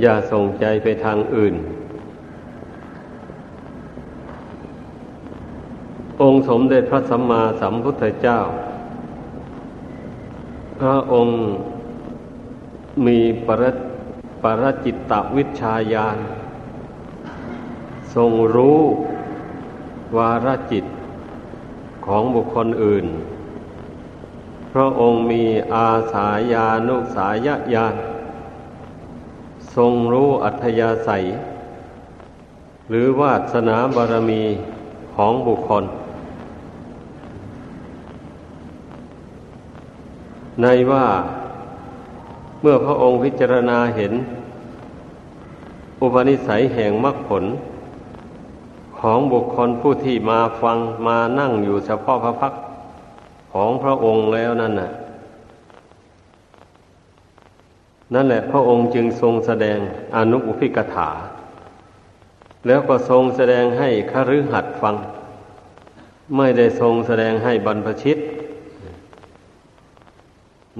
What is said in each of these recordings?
อย่าส่งใจไปทางอื่น องค์สมเด็จพระสัมมาสัมพุทธเจ้า พระองค์มีปรปรจิตตวิชาญาณ ทรงรู้วาระจิตของบุคคลอื่น พระองค์มีอาสายานุสายญาณ ทรงรู้อัธยาศัย หรือวาสนาบารมีของบุคคล ในว่าเมื่อพระองค์พิจารณาเห็น อุปนิสัยแห่งมรรคผล ของบุคคลผู้ที่มาฟังมานั่งอยู่เฉพาะพระพักของพระองค์แล้วนั่นน่ะ นั่นแหละพระองค์จึงทรงแสดงอนุอุพิกถา แล้วก็ทรงแสดงให้คฤหัสถ์ฟัง ไม่ได้ทรงแสดงให้บรรพชิต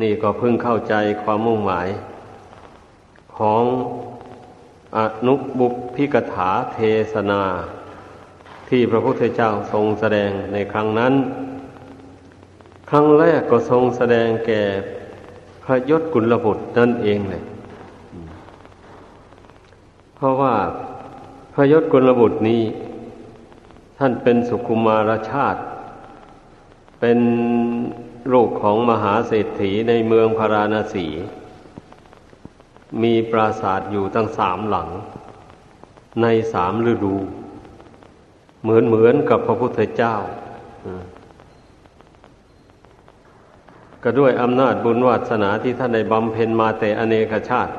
นี่ก็เพิ่งเข้าใจความมุ่งหมาย ของอนุบุพิกถาเทศนา ที่พระพุทธเจ้าทรงแสดงในครั้งนั้น ครั้งแรกก็ทรงแสดงแก่ พระยศกุลบุตรนั่นเองเลยเพราะว่าพระยศกุลบุตรนี้ ท่านเป็นสุขุมารชาติ เป็นลูกของมหาเศรษฐีในเมืองพาราณสี มีปราสาทอยู่ตั้งสามหลัง ในสามฤดู เหมือนเหมือนกับพระพุทธเจ้า ก็ด้วยอำนาจบุญวาสนาที่ท่านได้บำเพ็ญมาแต่อเนกชาติ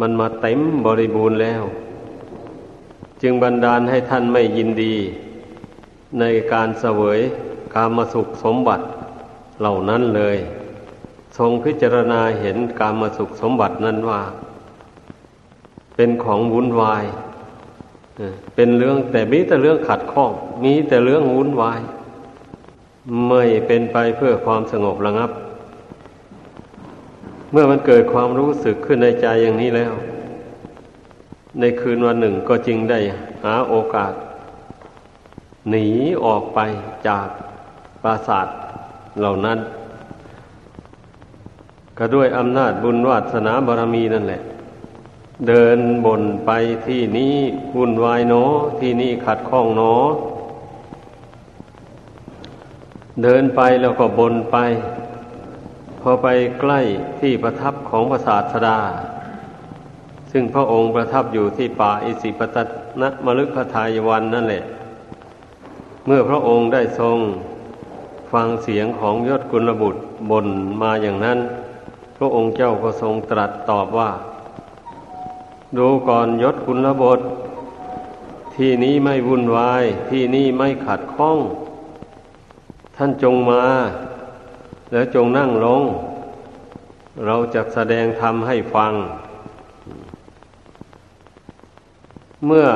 มันมาเต็มบริบูรณ์แล้ว จึงบันดาลให้ท่านไม่ยินดี ในการเสวยกามสุขสมบัติเหล่านั้นเลย ทรงพิจารณาเห็นกามสุขสมบัตินั้นว่า เป็นของวุ่นวาย เป็นเรื่องแต่มีแต่เรื่องขัดข้อง มีแต่เรื่องวุ่นวาย ไม่เป็นไปเพื่อความสงบระงับ เมื่อมันเกิดความรู้สึกขึ้นในใจอย่างนี้แล้ว ในคืนวันหนึ่งก็จึงได้หาโอกาส หนีออกไปจากปราสาทเหล่านั้น ก็ด้วยอำนาจบุญวาสนาบารมีนั่นแหละ เดินบนไปที่นี้วุ่นวายโนที่นี่ขัดข้องโน เดินไปแล้วก็บนไป พอไปใกล้ที่ประทับของพระศาสดา ซึ่งพระองค์ประทับอยู่ที่ป่าอิสิปตนะมฤคทายวันนั่นแหละ เมื่อพระองค์ได้ทรงฟังเสียงของยศกุลบุตรบนมาอย่างนั้น พระองค์เจ้าก็ทรงตรัสตอบว่า ดูก่อนยศกุลบุตรที่นี้ไม่วุ่นวาย ที่นี้ไม่ขัดข้อง ท่านจงมา แล้วจงนั่งลง เราจะแสดงธรรมให้ฟัง เมื่อ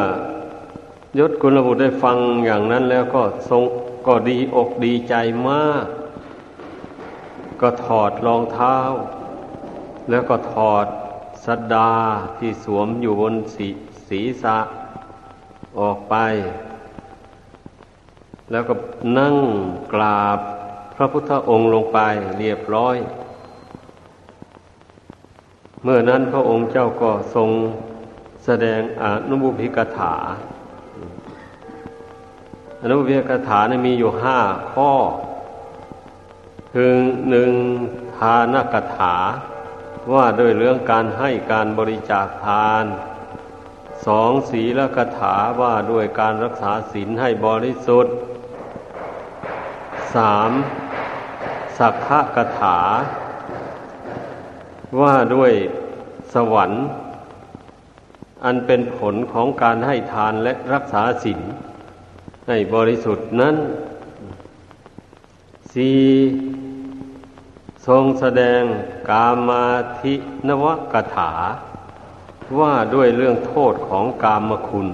ยศกุลบุตรได้ฟังอย่างนั้นแล้วก็ทรงก็ดีอกดีใจมาก ก็ถอดรองเท้า แล้วก็ถอดสัดดาที่สวมอยู่บนศีศีษะออกไป แล้วก็นั่งกราบพระพุทธองค์ลงไปเรียบร้อย เมื่อนั้นพระองค์เจ้าก็ทรงแสดงอนุบุพิกถา อนุเวียกถานะมีอยู่ห้าข้อ คือหนึ่งทานกถา ว่าด้วยเรื่องการให้การบริจาคทานสองศีลกถาว่าด้วยการรักษาศีลให้บริสุทธิ์ สามสักขะกถา ว่าด้วยสวรรค์ อันเป็นผลของการให้ทานและรักษาศีลให้บริสุทธิ์นั้นสีทรงแสดงกามาธินวกถา ว่าด้วยเรื่องโทษของกามคุณ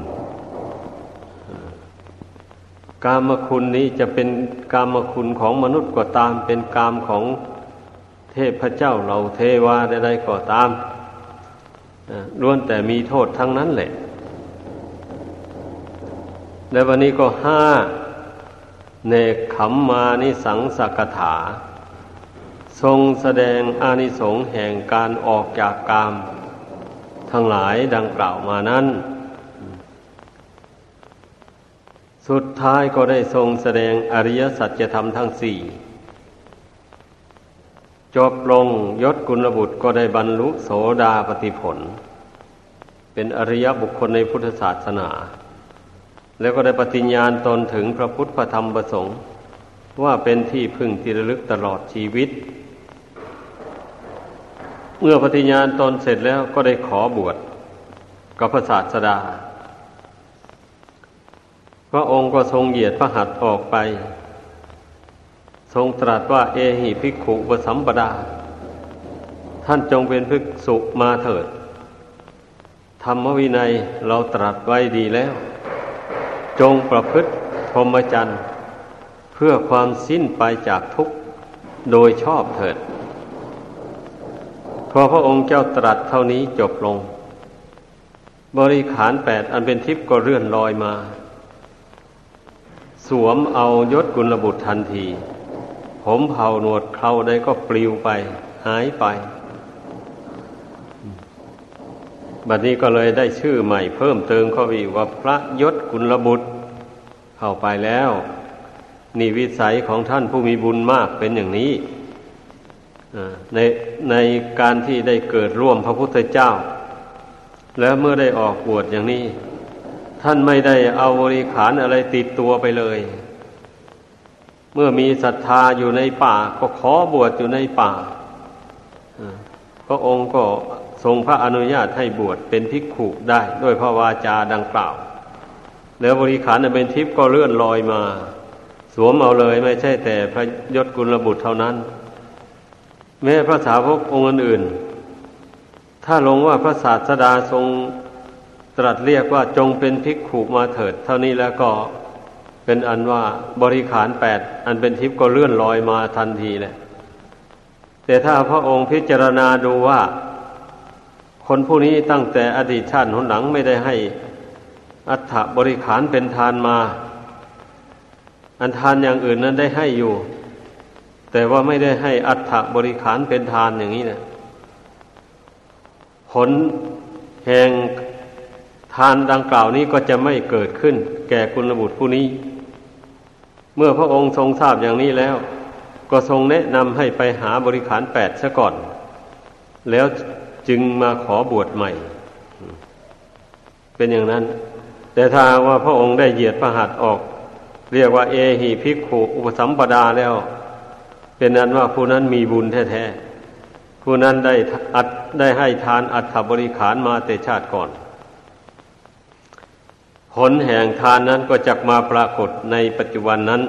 กามคุณนี้จะเป็นกามคุณของมนุษย์ก็ตาม เป็นกามของเทพเจ้าเหล่าเทวาใดๆก็ตามล้วนแต่มีโทษทั้งนั้นแหละ และวันนี้ก็ห้าเนกขมมานิสังสกถา ทรงแสดงอานิสงส์แห่งการออกจากกาม ทั้งหลายดังกล่าวมานั้น สุดท้ายก็ได้ทรงแสดงอริยสัจธรรมทั้งสี่ จบลงยศกุลบุตรก็ได้บรรลุโสดาปติผล เป็นอริยบุคคลในพุทธศาสนา แล้วก็ได้ปฏิญญาณตนถึงพระพุทธพระธรรมประสงค์ ว่าเป็นที่พึ่งที่ระลึกตลอดชีวิต เมื่อปฏิญญาณตนเสร็จแล้วก็ได้ขอบวชกับพระศาสดา พระองค์ก็ทรงเหยียดพระหัตถ์ออกไป ทรงตรัสว่า เอหิภิกขุปสัมปดา ท่านจงเป็นภิกษุมาเถิด ธรรมวินัยเราตรัสไว้ดีแล้ว จงประพฤติพรหมจรรย์เพื่อความสิ้นไปจากทุกข์โดยชอบเถิด พอพระองค์เจ้าตรัสเท่านี้จบลง บริขารแปดอันเป็นทิพย์ก็เลื่อนลอยมา สวมเอายศกุลบุตรทันที ผมเผาหนวดเขาใดก็ปลิวไป หายไป บัดนี้ก็เลยได้ชื่อใหม่เพิ่มเติมเข้าไปว่าพระยศกุลบุตร เข้าไปแล้ว นี่วิสัยของท่านผู้มีบุญมากเป็นอย่างนี้ในในการที่ได้เกิดร่วมพระพุทธเจ้า แล้วเมื่อได้ออกบวชอย่างนี้ ท่านไม่ได้เอาบริขารอะไรติดตัวไปเลย เมื่อมีศรัทธาอยู่ในป่า ก็ขอบวชอยู่ในป่าพระองค์ก็ทรงพระอนุญาตให้บวชเป็นภิกขุได้ด้วยพระวาจาดังกล่าว แล้วบริขารเป็นทิพย์ก็เลื่อนลอยมา สวมเอาเลยไม่ใช่แต่พระยศกุลบุตรเท่านั้น แม้พระสาวกองค์อื่น ถ้าลงว่าพระศาสดาทรง ตรัสเรียกว่าจงเป็นภิกขุมาเถิด เท่านี้แล้วก็เป็นอันว่าบริขารแปดอันเป็นทิพย์ก็เลื่อนลอยมาทันทีเลยแต่ถ้าพระองค์พิจารณาดูว่า คนผู้นี้ตั้งแต่อดีตชาติหนหลังไม่ได้ให้อัฐบริขารเป็นทานมา อันทานอย่างอื่นนั้นได้ให้อยู่ แต่ว่าไม่ได้ให้อัฐบริขารเป็นทานอย่างนี้เนะผลแห่ง ทานดังกล่าวนี้ก็จะไม่เกิดขึ้น แก่คุณบุตรผู้นี้ เมื่อพระองค์ทรงทราบอย่างนี้แล้ว ก็ทรงแนะนำให้ไปหาบริขารแปดซะก่อน แล้วจึงมาขอบวชใหม่ เป็นอย่างนั้น แต่ถ้าว่าพระองค์ได้เหยียดพระหัตออก เรียกว่า เอหิภิกขุอุปสัมปดาแล้ว เป็นนั้นว่าผู้นั้นมีบุญแท้ๆผู้นั้นได้อัดได้ให้ทานอัฐบริขารมาแต่ชาติก่อน ผลแห่งทานนั้นก็จะมาปรากฏในปัจจุบันนั้น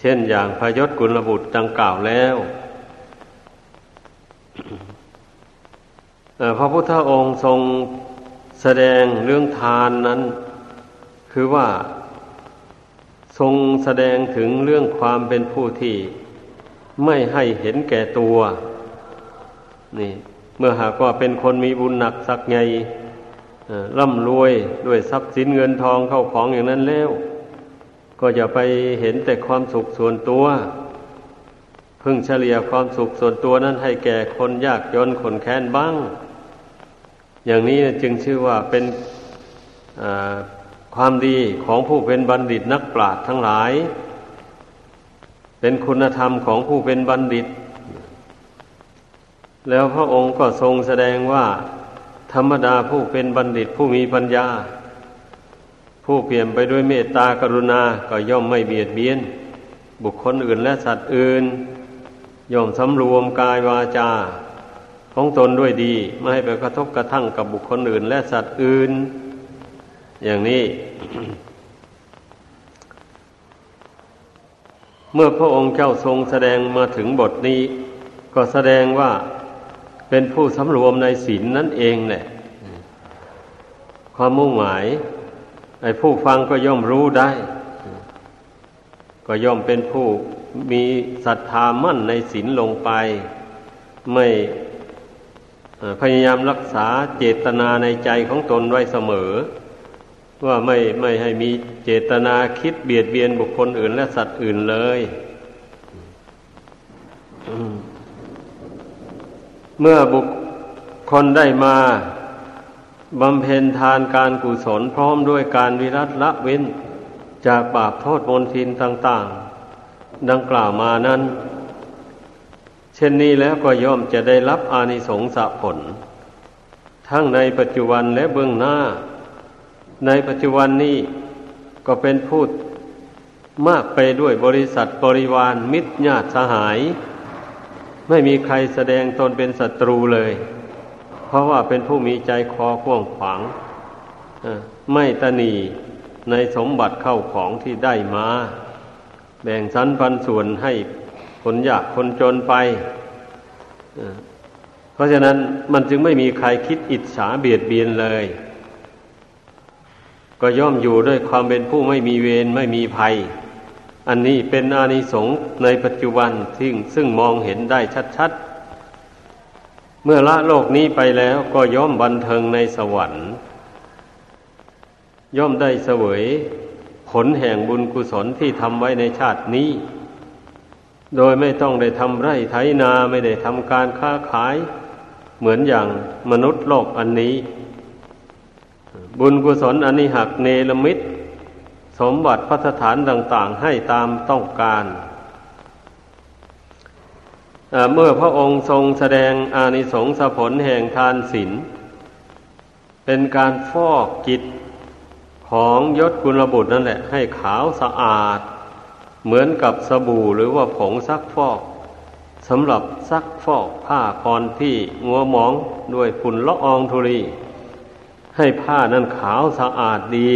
เช่นอย่างพยศกุลบุตรดังกล่าวแล้วพระพุทธองค์ทรงแสดงเรื่องทานนั้น คือว่าทรงแสดงถึงเรื่องความเป็นผู้ที่ไม่ให้เห็นแก่ตัว นี่ เมื่อหากว่าเป็นคนมีบุญหนักสักไง ร่ำรวยด้วยทรัพย์สินเงินทองเข้าของอย่างนั้นแล้ว ก็จะไปเห็นแต่ความสุขส่วนตัว พึ่งเฉลี่ยความสุขส่วนตัวนั้นให้แก่คนยากจนคนแค้นบ้าง อย่างนี้จึงชื่อว่าเป็นความดีของผู้เป็นบัณฑิตนักปราชญ์ทั้งหลาย เป็นคุณธรรมของผู้เป็นบัณฑิต แล้วพระองค์ก็ทรงแสดงว่า ธรรมดาผู้เป็นบัณฑิตผู้มีปัญญา ผู้เปลี่ยมไปด้วยเมตตากรุณาก็ย่อมไม่เบียดเบียน บุคคลอื่นและสัตว์อื่น ย่อมสำรวมกายวาจา ของตนด้วยดี ไม่ให้ไปกระทบกระทั่งกับบุคคลอื่นและสัตว์อื่น อย่างนี้ เมื่อพระองค์เจ้าทรงแสดงมาถึงบทนี้ ก็แสดงว่า เป็นผู้สำรวมในศีลนั่นเองแหละ ความมุ่งหมาย ไอ้ผู้ฟังก็ย่อมรู้ได้ ก็ย่อมเป็นผู้มีศรัทธามั่นในศีลลงไป ไม่พยายามรักษาเจตนาในใจของตนไว้เสมอ ว่าไม่ไม่ให้มีเจตนาคิดเบียดเบียนบุคคลอื่นและสัตว์อื่นเลย เมื่อบุคคลได้มาบำเพ็ญทานการกุศลพร้อมด้วยการวิรัตละเว้น จากบาปโทษมนทินต่าง ๆ ดังกล่าวมานั้น เช่นนี้แล้วก็ย่อมจะได้รับอานิสงสผล ทั้งในปัจจุบันและเบื้องหน้า ในปัจจุบันนี้ก็เป็นพูดมากไปด้วยบริษัทบริวารมิตรญาติสหาย ไม่มีใครแสดงตนเป็นศัตรูเลย เพราะว่าเป็นผู้มีใจคอกว้างขวางไม่ตนีในสมบัติเข้าของที่ได้มา แบ่งสรรปันส่วนให้คนยากคนจนไป เพราะฉะนั้นมันจึงไม่มีใครคิดอิจฉาเบียดเบียนเลย ก็ย่อมอยู่ด้วยความเป็นผู้ไม่มีเวรไม่มีภัย อันนี้เป็นอานิสงส์ในปัจจุบันที่ซึ่งมองเห็นได้ชัดๆ เมื่อละโลกนี้ไปแล้วก็ย่อมบันเทิงในสวรรค์ ย่อมได้เสวยผลแห่งบุญกุศลที่ทำไว้ในชาตินี้ โดยไม่ต้องได้ทำไร่ไถนาไม่ได้ทำการค้าขาย เหมือนอย่างมนุษย์โลกอันนี้ บุญกุศลอันนี้หักเนรมิตร สมบัติพัฒฐานต่างๆ ให้ตามต้องการ เมื่อพระองค์ทรงแสดงอานิสงส์ผลแห่งทานศีลเป็นการฟอกจิตของยศกุลบุตรนั่นแหละ ให้ขาวสะอาด เหมือนกับสบู่หรือว่าผงซักฟอกสำหรับซักฟอกผ้าคอนที่งัวหมองด้วยฝุ่นละอองธุลีให้ผ้านั้นขาวสะอาดดี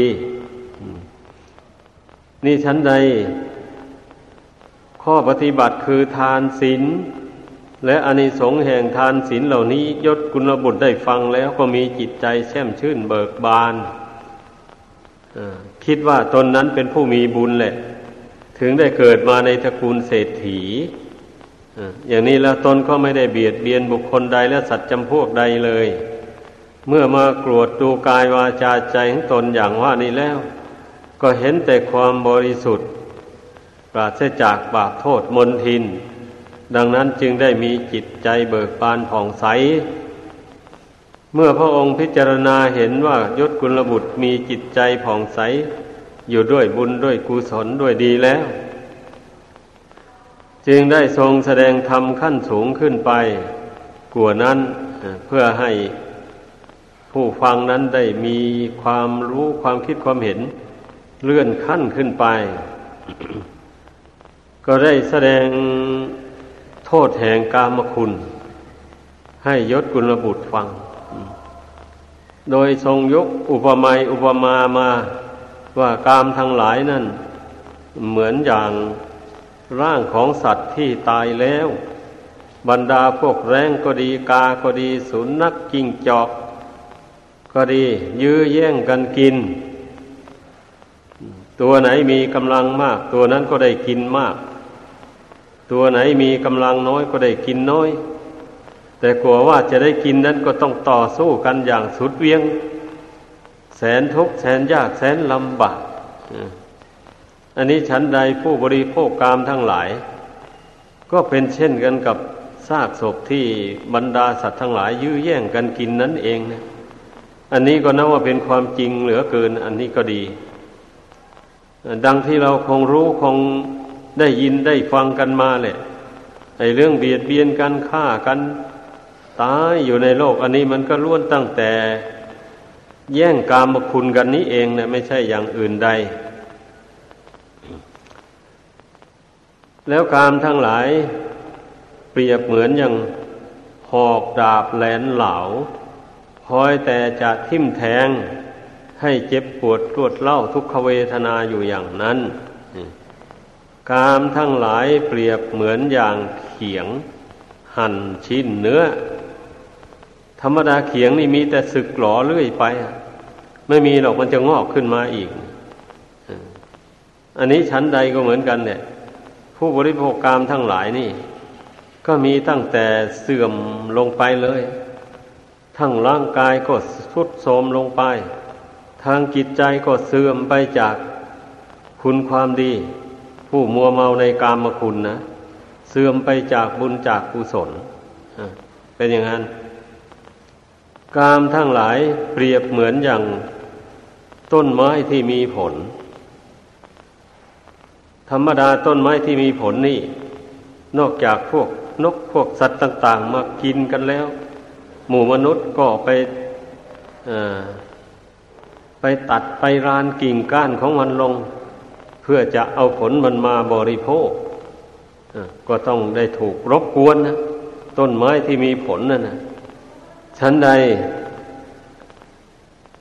นี่ชั้นใด ข้อปฏิบัติคือทานศีลและอานิสงส์แห่งทานศีลเหล่านี้ยศกุลบุตรได้ฟังแล้วก็มีจิตใจแช่มชื่นเบิกบานคิดว่าตนนั้นเป็นผู้มีบุญแหละ ถึงได้เกิดมาในตระกูลเศรษฐีอย่างนี้แล้วตนก็ไม่ได้เบียดเบียนบุคคลใดและสัตว์จำพวกใดเลย เมื่อมากรวดดูกายวาจาใจของตนอย่างว่านี้แล้ว ก็เห็นแต่ความบริสุทธิ์ ปราศจากบาปโทษมนทิน ดังนั้นจึงได้มีจิตใจเบิกบานผ่องใส เมื่อพระองค์พิจารณาเห็นว่ายศกุลบุตรมีจิตใจผ่องใส อยู่ด้วยบุญด้วยกุศลด้วยดีแล้ว จึงได้ทรงแสดงธรรมขั้นสูงขึ้นไปกว่านั้นเพื่อให้ผู้ฟังนั้นได้มีความรู้ความคิดความเห็น เลื่อนขั้นขึ้นไป ก็ได้แสดงโทษแห่งกามคุณ ให้ยศกุลบุตรฟัง โดยทรงยกอุปมาอุปมามาว่ากามทั้งหลายนั่น เหมือนอย่างร่างของสัตว์ที่ตายแล้ว บรรดาพวกแรงก็ดีกาก็ดีสุนัขกิ้งจอก ก็ดียื้อแย่งกันกิน ตัวไหนมีกำลังมาก ตัวนั้นก็ได้กินมาก ตัวไหนมีกำลังน้อยก็ได้กินน้อย แต่กลัวว่าจะได้กินนั้นก็ต้องต่อสู้กันอย่างสุดเวียง แสนทุกข์แสนยากแสนลำบากอันนี้ฉันใดผู้บริโภคกามทั้งหลาย ก็เป็นเช่นกันกับซากศพที่บรรดาสัตว์ทั้งหลาย ยื้อแย่งกันกินนั่นเองนะอันนี้ก็นับว่าเป็นความจริงเหลือเกิน อันนี้ก็ดี ดังที่เราคงรู้คงได้ยินได้ฟังกันมาแหละไอ้เรื่องเบียดเบียนกันฆ่ากันตายอยู่ในโลก อันนี้มันก็ล้วนตั้งแต่ แย่งกามคุณกันนี้เองนะไม่ใช่อย่างอื่นใด แล้วกามทั้งหลาย เปรียบเหมือนอย่างหอกดาบแหลนเหลาคอยแต่จะทิ่มแทง ให้เจ็บปวดรวดเล่าทุกขเวทนาอยู่อย่างนั้นกามทั้งหลายเปรียบเหมือนอย่างเขียง หั่นชิ้นเนื้อ ธรรมดาเขียงนี่มีแต่สึกหลอเรื่อยไป ไม่มีหรอกมันจะงอกขึ้นมาอีก อันนี้ชั้นใดก็เหมือนกันเนี่ย ผู้บริโภคกามทั้งหลายนี่ ก็มีตั้งแต่เสื่อมลงไปเลย ทั้งร่างกายก็ทุดโทรมลงไป ทางจิตใจก็เสื่อมไปจากคุณความดี ผู้มัวเมาในกามคุณนะ เสื่อมไปจากบุญจากกุศลเป็นอย่างนั้น กามทั้งหลายเปรียบเหมือนอย่างต้นไม้ที่มีผล ธรรมดาต้นไม้ที่มีผลนี่ นอกจากพวกนกพวกสัตว์ต่าง ๆ มากินกันแล้ว หมู่มนุษย์ก็ไป ไปตัดไปรานกิ่งก้านของมันลง เพื่อจะเอาผลมันมาบริโภคก็ต้องได้ถูกรบกวนนะต้นไม้ที่มีผลนั่นนะชั้นใด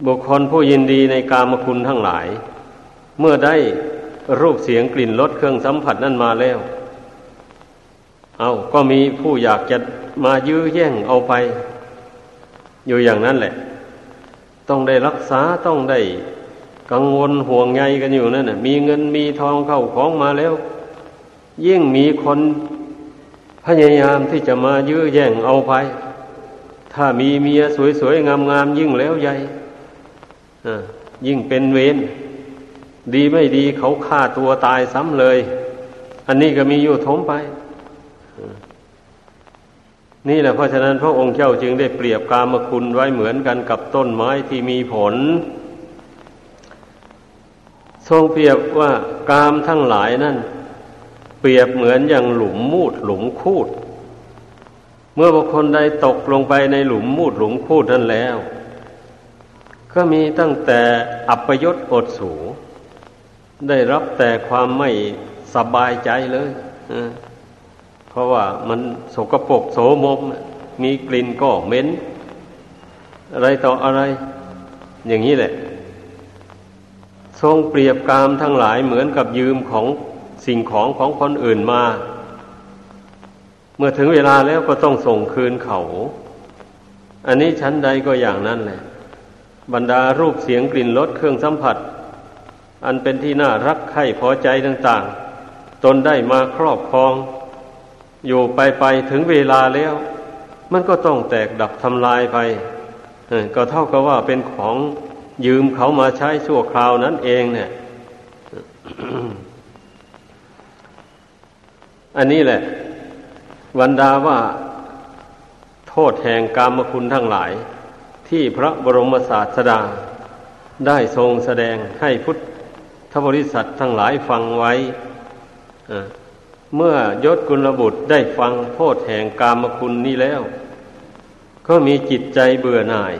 บุคคลผู้ยินดีในกามคุณทั้งหลาย เมื่อได้รูปเสียงกลิ่นรสเครื่องสัมผัสนั่นมาแล้ว เอาก็มีผู้อยากจะมายื้อแย่งเอาไป อยู่อย่างนั้นแหละ ต้องได้รักษาต้องได้กังวลห่วงใยกันอยู่นั่นนะมีเงินมีทองเข้าของมาแล้ว ยิ่งมีคนพยายามที่จะมายื้อแย่งเอาไป ถ้ามีเมียสวยๆงามๆยิ่งแล้วใหญ่ยิ่งเป็นเวรดีไม่ดีเขาฆ่าตัวตายซ้ำเลย อันนี้ก็มีอยู่ทมไป นี่แหละเพราะฉะนั้นพระองค์เจ้าจึงได้เปรียบกามคุณไว้เหมือนกันกับต้นไม้ที่มีผล ทรงเปรียบว่ากามทั้งหลายนั่น เปรียบเหมือนอย่างหลุมมูดหลุมคูด เมื่อบุคคลใดตกลงไปในหลุมมูดหลุมคูดนั้นแล้ว ก็มีตั้งแต่อัปยศอดสู ได้รับแต่ความไม่สบายใจเลยเพ ราะว่ามันสกปรกโสมม มีกลิ่นก็เหม็น อะไรต่ออะไร อย่างนี้แหละ ทรงเปรียบกามทั้งหลายเหมือนกับยืมของสิ่งของของคนอื่นมา เมื่อถึงเวลาแล้วก็ต้องส่งคืนเขา อันนี้ชั้นใดก็อย่างนั้นแหละ บรรดารูปเสียงกลิ่นรสเครื่องสัมผัส อันเป็นที่น่ารักใคร่พอใจต่าง ๆ ตนได้มาครอบครอง อยู่ไปไปถึงเวลาแล้ว มันก็ต้องแตกดับทำลายไปก็เท่ากับว่าเป็นของยืมเขามาใช้ชั่วคราวนั้นเองเนี่ย อันนี้แหละ วันดาว่า โทษแห่งกรรมคุณทั้งหลาย ที่พระบรมศาสดา ได้ทรงแสดงให้พุทธบริษัททั้งหลายฟังไว้ เมื่อยศกุลบุตรได้ฟังโทษแห่งกามคุณนี้แล้ว ก็มีจิตใจเบื่อหน่าย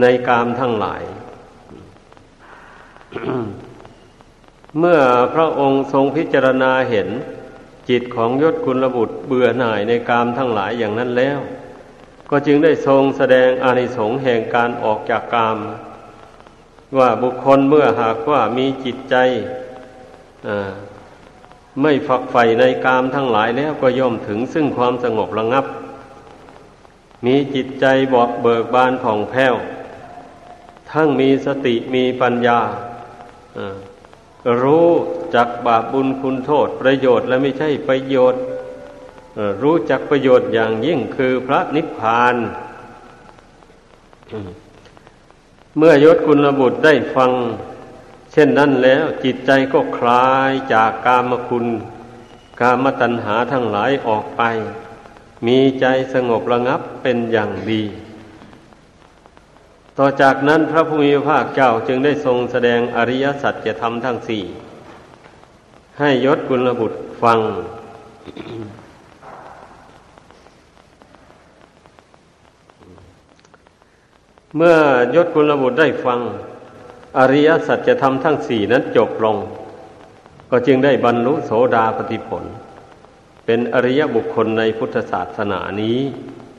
ในกามทั้งหลาย เมื่อพระองค์ทรงพิจารณาเห็น จิตของยศกุลบุตรเบื่อหน่ายในกามทั้งหลายอย่างนั้นแล้ว ก็จึงได้ทรงแสดงอานิสงส์แห่งการออกจากกาม ว่าบุคคลเมื่อหากว่ามีจิตใจ ไม่ฝักใฝ่ในกามทั้งหลายแล้วก็ย่อมถึงซึ่งความสงบระงับ มีจิตใจบอกเบิกบานผ่องแผ้ว ทั้งมีสติมีปัญญา รู้จักบาปบุญคุณโทษประโยชน์และไม่ใช่ประโยชน์ รู้จักประโยชน์อย่างยิ่งคือพระนิพพานเมื่อยศกุลบุตรได้ฟัง เช่นนั้นแล้วจิตใจก็คลายจากกามคุณ กามตัณหาทั้งหลายออกไป มีใจสงบระงับเป็นอย่างดี ต่อจากนั้นพระผู้มีพระภาคเจ้าจึงได้ทรงแสดงอริยสัจจะทำทั้งสี่ให้ยศกุลบุตรฟัง เมื่อยศกุลบุตรได้ฟัง อริยสัจจะทำทั้งสี่นั้นจบลง ก็จึงได้บรรลุโสดาปติผล เป็นอริยบุคคลในพุทธศาสนานี้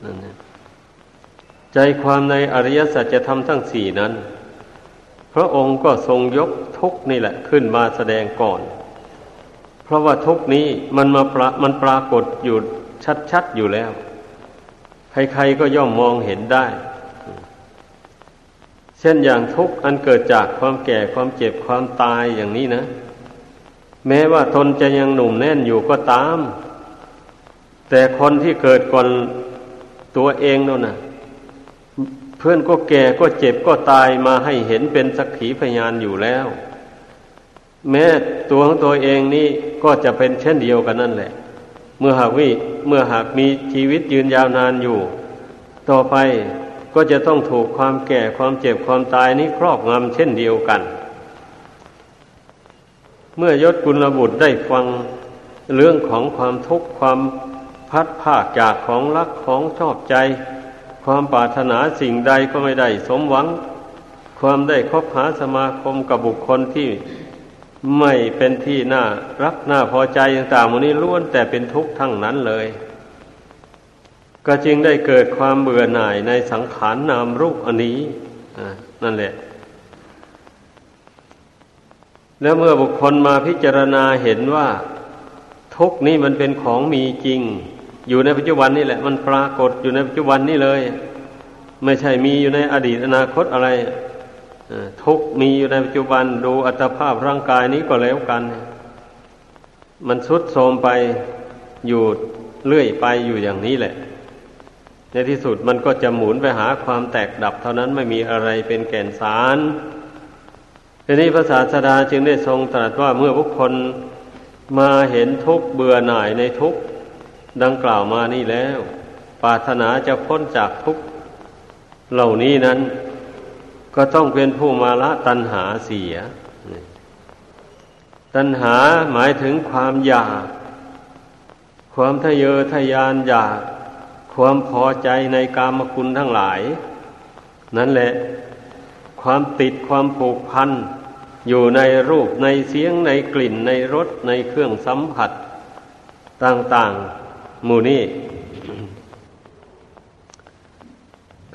นั่นใจความในอริยสัจธรรมทั้งสี่นั้น พระองค์ก็ทรงยกทุกนี่แหละขึ้นมาแสดงก่อน เพราะว่าทุกนี้มันมาปรามันปรากฏอยู่ชัดๆอยู่แล้ว ใครๆก็ย่อมมองเห็นได้ ช่นอย่างทุกข์อันเกิดจากความแก่ความเจ็บความตายอย่างนี้นะ แม้ว่าทนจะยังหนุ่มแน่นอยู่ก็ตาม แต่คนที่เกิดก่อนตัวเองนั่นนะพื่อนก็แก่ก็เจ็บก็ตายมาให้เห็นเป็นสักขีพยานอยู่แล้ว แม้ตัวของตัวเองนี่ก็จะเป็นเช่นเดียวกันนั่นแหละ เมื่อหากวิเมื่อหากมีชีวิตยืนยาวนานอยู่ ต่อไป ก็จะต้องถูกความแก่ความเจ็บความตายนี้ครอบงำเช่นเดียวกัน เมื่อยศกุลบุตรได้ฟังเรื่องของความทุกข์ความพัดภาคจากของรักของชอบใจ ความปรารถนาสิ่งใดก็ไม่ได้สมหวัง ความได้คบหาสมาคมกับบุคคลที่ไม่เป็นที่น่ารักน่าพอใจต่างๆมันนี้ล้วนแต่เป็นทุกข์ทั้งนั้นเลย ก็จึงได้เกิดความเบื่อหน่ายในสังขารนนามรูปอันนี้นั่นแหละ แล้วเมื่อบุคคลมาพิจารณาเห็นว่า ทุกนี้มันเป็นของมีจริง อยู่ในปัจจุบันนี่แหละ มันปรากฏอยู่ในปัจจุบันนี่เลย ไม่ใช่มีอยู่ในอดีตอนาคตอะไรทุกมีอยู่ในปัจจุบันดูอัตภาพร่างกายนี้ก็แล้วกัน มันสุดโทมไปอยู่เรื่อยไปอยู่อย่างนี้แหละ ในที่สุดมันก็จะหมุนไปหาความแตกดับเท่านั้นไม่มีอะไรเป็นแก่นสารทีนี้พระศาสดาจึงได้ทรงตรัสว่าเมื่อบุคคลมาเห็นทุกเบื่อหน่ายในทุกดังกล่าวมานี่แล้ว ปรารถนาจะพ้นจากทุกเหล่านี้นั้น ก็ต้องเป็นผู้มาละตัณหาเสีย ตัณหาหมายถึงความอยาก ความทะเยอทะยานอยาก ความพอใจในกามคุณทั้งหลาย นั่นแหละ ความติดความผูกพันอยู่ในรูปในเสียงในกลิ่นในรสในเครื่องสัมผัส ต่าง ๆ หมู่นี้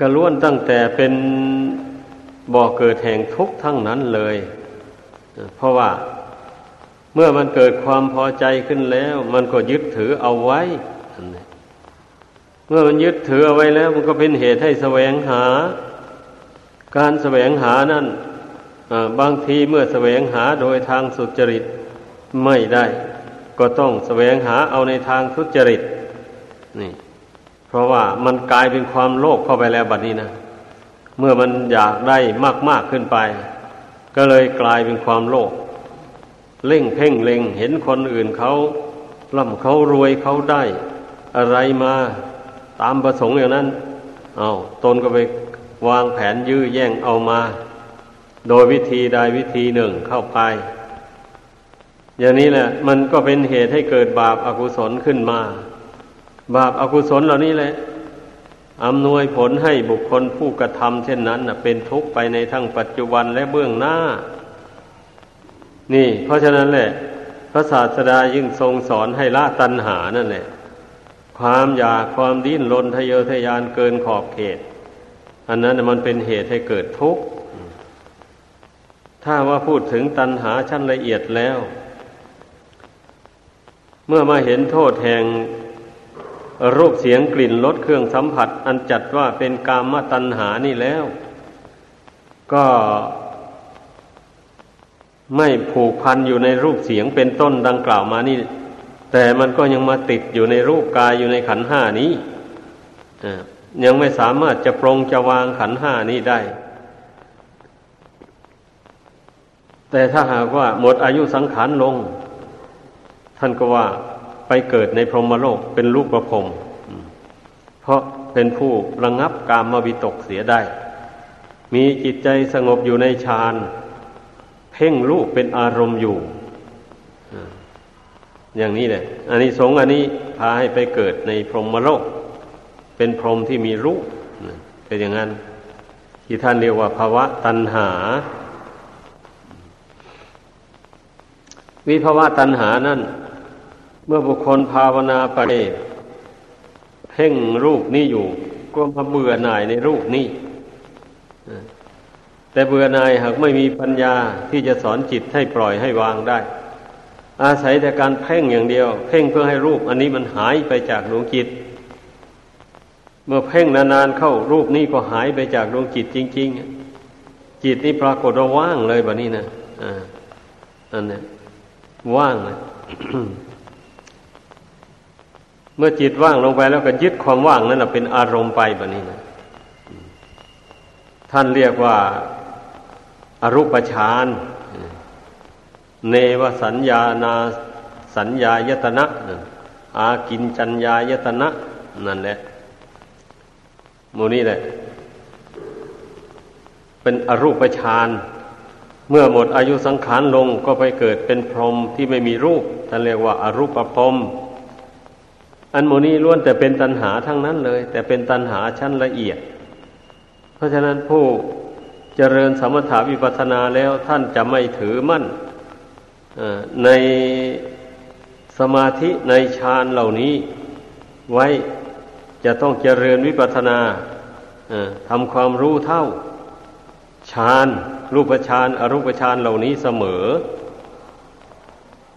กระล้วนตั้งแต่เป็นบ่อเกิดแห่งทุกข์ทั้งนั้นเลย เพราะว่าเมื่อมันเกิดความพอใจขึ้นแล้ว มันก็ยึดถือเอาไว้ เมื่อมันยึดถือเอาไว้แล้ว มันก็เป็นเหตุให้แสวงหา การแสวงหานั่นบางทีเมื่อแสวงหาโดยทางสุจริตไม่ได้ ก็ต้องแสวงหาเอาในทางทุจริตนี่ เพราะว่ามันกลายเป็นความโลภเข้าไปแล้วบัดนี้นะเมื่อมันอยากได้มากๆขึ้นไป ก็เลยกลายเป็นความโลภเล่งเพ่งเล็งเห็นคนอื่นเขาล่ำเขารวยเขาได้ อะไรมา ตามประสงค์อย่างนั้น เอาตนก็ไปวางแผนยื้อแย่งเอามา โดยวิธีใดวิธีหนึ่งเข้าไป อย่างนี้แหละ มันก็เป็นเหตุให้เกิดบาปอากุศลขึ้นมา บาปอากุศลเหล่านี้แหละอำนวยผลให้บุคคลผู้กระทำเช่นนั้นเป็นทุกข์ไปในทั้งปัจจุบันและเบื้องหน้า นี่ เพราะฉะนั้นแหละ พระศาสดายิ่งทรงสอนให้ละตัณหานั่นแหละ ความอยากความดิ้นรนทะเยอทะยานเกินขอบเขต อันนั้นมันเป็นเหตุให้เกิดทุกข์ ถ้าว่าพูดถึงตัณหาชั้นละเอียดแล้ว เมื่อมาเห็นโทษแห่งรูปเสียงกลิ่นรสเครื่องสัมผัส อันจัดว่าเป็นกามตัณหานี่แล้ว ก็ไม่ผูกพันอยู่ในรูปเสียงเป็นต้นดังกล่าวมานี่ แต่มันก็ยังมาติดอยู่ในรูปกายอยู่ในขันห้านี้ยังไม่สามารถจะปรงจะวางขันห้านี้ได้ แต่ถ้าหากว่าหมดอายุสังขารลง ท่านก็ว่าไปเกิดในพรหมโลกเป็นลูกประพรมเพราะเป็นผู้ระงงับกามวิตกเสียได้ มีจิตใจสงบอยู่ในฌาน เพ่งลูกเป็นอารมณ์อยู่ อย่างนี้แหละอันนี้สงอันนี้พาให้ไปเกิดในพรหมโลก เป็นพรหมที่มีรูปเป็นอย่างนั้น ที่ท่านเรียกว่าภาวะตัณหา วิภาวะตัณหานั่น เมื่อบุคคลภาวนาไปเพ่งรูปนี้อยู่ ก็มาเบื่อหน่ายในรูปนี้แต่เบื่อหน่ายหากไม่มีปัญญาที่จะสอนจิตให้ปล่อยให้วางได้ อาศัยแต่การเพ่งอย่างเดียว เพ่งเพื่อให้รูป อันนี้มันหายไปจากดวงจิต เมื่อเพ่งนานๆเข้ารูปนี้ก็หายไปจากดวงจิตจริง ๆ จิตนี้ปรากฏว่าว่างเลยแบบนี้นะอ่าอันนี้ว่างนะเมื่อจิตว่างลงไปแล้วก็ยึดความว่างนั้นเป็นอารมณ์ไปแบบนี้นะท่านเรียกว่าอรูปฌาน เนวสัญญานาสัญญายตนะอากินจัญญายตนะ นั่นแหละมูนี่แหละ เป็นอรูปฌานเมื่อหมดอายุสังขารลงก็ไปเกิดเป็นพรหมที่ไม่มีรูปท่านเรียกว่าอารูปพรหมอันโมนี้ล้วนแต่เป็นตัณหาทั้งนั้นเลย แต่เป็นตัณหาชั้นละเอียด เพราะฉะนั้นผู้เจริญสมถาวิปัสสนาแล้วท่านจะไม่ถือมั่น ในสมาธิในฌานเหล่านี้ ไว้จะต้องเจริญวิปัสนาทำความรู้เท่าฌานรูปฌานอรูปฌานเหล่านี้เสมอ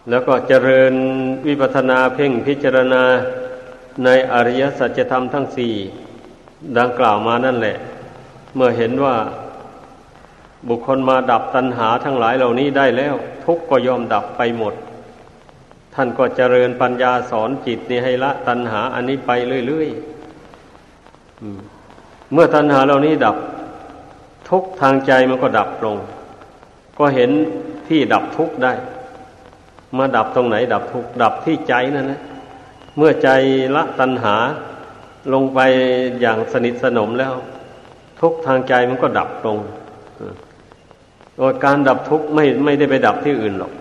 แล้วก็เจริญวิปัสนาเพ่งพิจารณาในอริยสัจธรรมทั้งสี่ดังกล่าวมานั่นแหละ เมื่อเห็นว่าบุคคลมาดับตัณหาทั้งหลายเหล่านี้ได้แล้ว ทุกข์ก็ยอมดับไปหมด ท่านก็เจริญปัญญาสอนจิตนี่ให้ละตัณหาอันนี้ไปเรื่อยๆเมื่อตัณหาเหล่านี้ดับ ทุกทางใจมันก็ดับลง ก็เห็นที่ดับทุกได้ มาดับตรงไหนดับทุกดับที่ใจนั่นนะเมื่อใจละตัณหาลงไปอย่างสนิทสนมแล้ว ทุกทางใจมันก็ดับลง โดยการดับทุกข์ไม่ไม่ได้ไปดับที่อื่นหรอก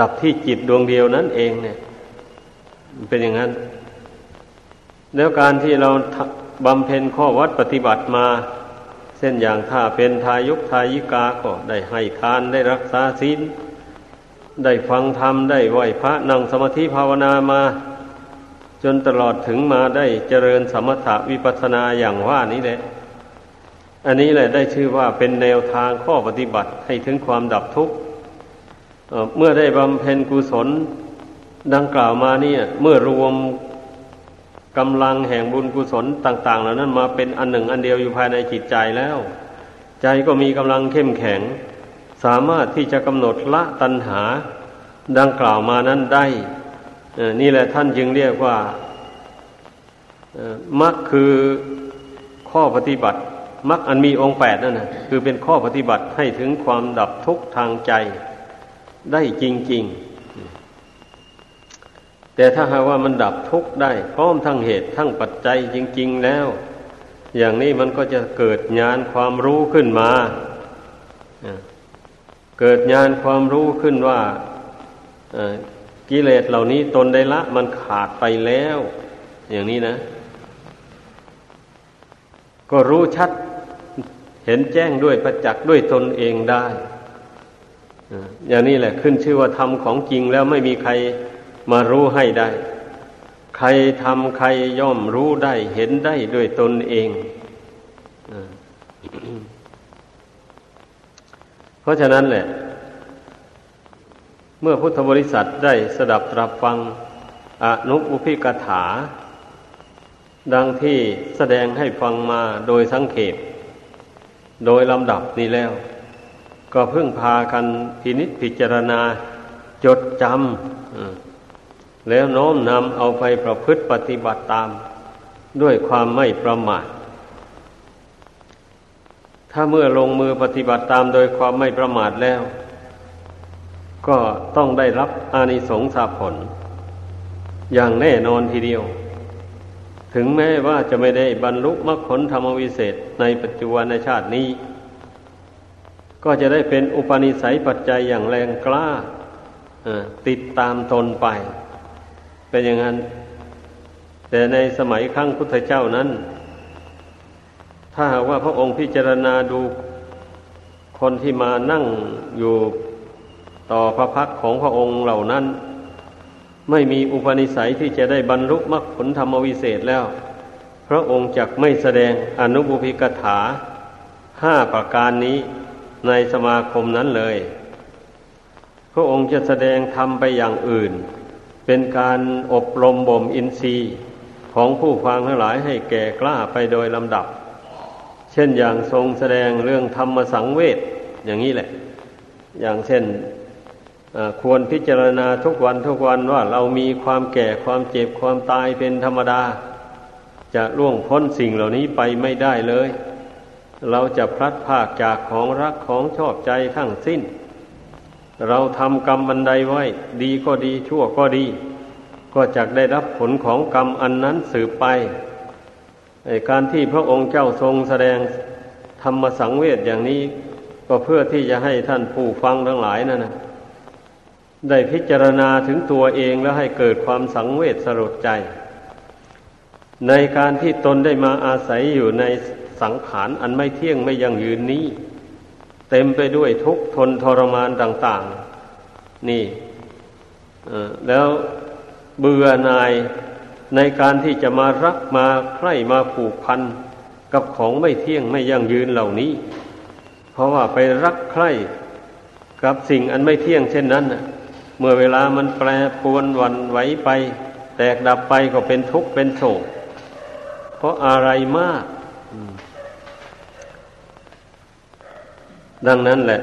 ดับที่จิตดวงเดียวนั้นเองเนี่ยเป็นอย่างนั้น แล้วการที่เราบำเพ็ญข้อวัดปฏิบัติมาช่นอย่างถ้าเป็นทายุกทายิกาก็ได้ให้ทานได้รักษาศีลได้ฟังธรรมได้ไหวพระนั่งสมาธิภาวนามา จนตลอดถึงมาได้เจริญสมถะวิปัสสนาอย่างว่านี้แหละ อันนี้แหละได้ชื่อว่าเป็นแนวทางข้อปฏิบัติให้ถึงความดับทุกข์เมื่อได้บำเพ็ญกุศลดังกล่าวมาเนี่ย เมื่อรวมกำลังแห่งบุญกุศลต่าง ๆ เหล่านั้นมาเป็นอันหนึ่งอันเดียวอยู่ภายในจิตใจแล้ว ใจก็มีกำลังเข้มแข็ง สามารถที่จะกำหนดละตัณหา ดังกล่าวมานั้นได้นี่แหละท่านจึงเรียกว่ามรรคคือข้อปฏิบัติ มรรคอันมีองค์แปดนั่นนะคือเป็นข้อปฏิบัติให้ถึงความดับทุกข์ทางใจได้จริง ๆ แต่ถ้าหากว่ามันดับทุกข์ได้ พร้อมทั้งเหตุทั้งปัจจัยจริง ๆ แล้ว อย่างนี้มันก็จะเกิดญาณความรู้ขึ้นมา เกิดญาณความรู้ขึ้นว่ากิเลสเหล่านี้ตนได้ละ มันขาดไปแล้ว อย่างนี้นะ ก็รู้ชัด เห็นแจ้งด้วยประจักษ์ด้วยตนเองได้อย่างนี้แหละขึ้นชื่อว่าธรรมของจริงแล้วไม่มีใครมารู้ให้ได้ ใครทำใครย่อมรู้ได้เห็นได้ด้วยตนเอง เพราะฉะนั้นแหละ เมื่อพุทธบริษัทได้สดับตรับฟังอนุอุพิกถา ดังที่แสดงให้ฟังมาโดยสังเขป โดยลำดับนี้แล้ว ก็พิ่งพากันพินิจพิจารณาจดจำแล้วโน้มนำเอาไปประพฤติปฏิบัติตาม ด้วยความไม่ประมาทถ้าเมื่อลงมือปฏิบัติตามโดยความไม่ประมาทแล้ว ก็ต้องได้รับอานิสงส์ผล อย่างแน่นอนทีเดียว ถึงแม้ว่าจะไม่ได้บรรลุมรรคผลธรรมวิเศษในปัจจุบันในชาตินี้ ก็จะได้เป็นอุปนิสัยปัจจัยอย่างแรงกล้าติดตามตนไป เป็นอย่างนั้น แต่ในสมัยครั้งพุทธเจ้านั้น ถ้าหากว่าพระองค์พิจารณาดูคนที่มานั่งอยู่ต่อพระพักของพระองค์เหล่านั้น ไม่มีอุปนิสัยที่จะได้บรรลุมรรคผลธรรมวิเศษแล้ว พระองค์จักไม่แสดงอนุบุพิกถาห้าประการนี้ในสมาคมนั้นเลย พระองค์จะแสดงธรรมไปอย่างอื่น เป็นการอบรมบ่มอินทรีย์ของผู้ฟังทั้งหลายให้แก่กล้าไปโดยลำดับ เช่นอย่างทรงแสดงเรื่องธรรมสังเวชอย่างนี้แหละ อย่างเช่น ควรพิจารณาทุกวันทุกวันว่าเรามีความแก่ความเจ็บความตายเป็นธรรมดา จะล่วงพ้นสิ่งเหล่านี้ไปไม่ได้เลย เราจะพลัดพากจากของรักของชอบใจทั้งสิ้น เราทำกรรมอันใดไว้ ดีก็ดีชั่วก็ดี ก็จะได้รับผลของกรรมอันนั้นสืบไปการที่พระองค์เจ้าทรงแสดงธรรมสังเวชอย่างนี้ ก็เพื่อที่จะให้ท่านผู้ฟังทั้งหลายนั่นนะ ได้พิจารณาถึงตัวเองแล้วให้เกิดความสังเวชสลดใจ ในการที่ตนได้มาอาศัยอยู่ในสังขารอันไม่เที่ยงไม่ยั่งยืนนี้ เต็มไปด้วยทุกข์ทนทรมานต่าง ๆ นี่แล้วเบื่อหน่ายในการที่จะมารักมาใคร่มาผูกพันกับของไม่เที่ยงไม่ยั่งยืนเหล่านี้ เพราะว่าไปรักใคร่กับสิ่งอันไม่เที่ยงเช่นนั้นเมื่อเวลามันแปรปวนวันไหวไป แตกดับไปก็เป็นทุกข์เป็นโศก เพราะอะไรมาก ดังนั้นแหละ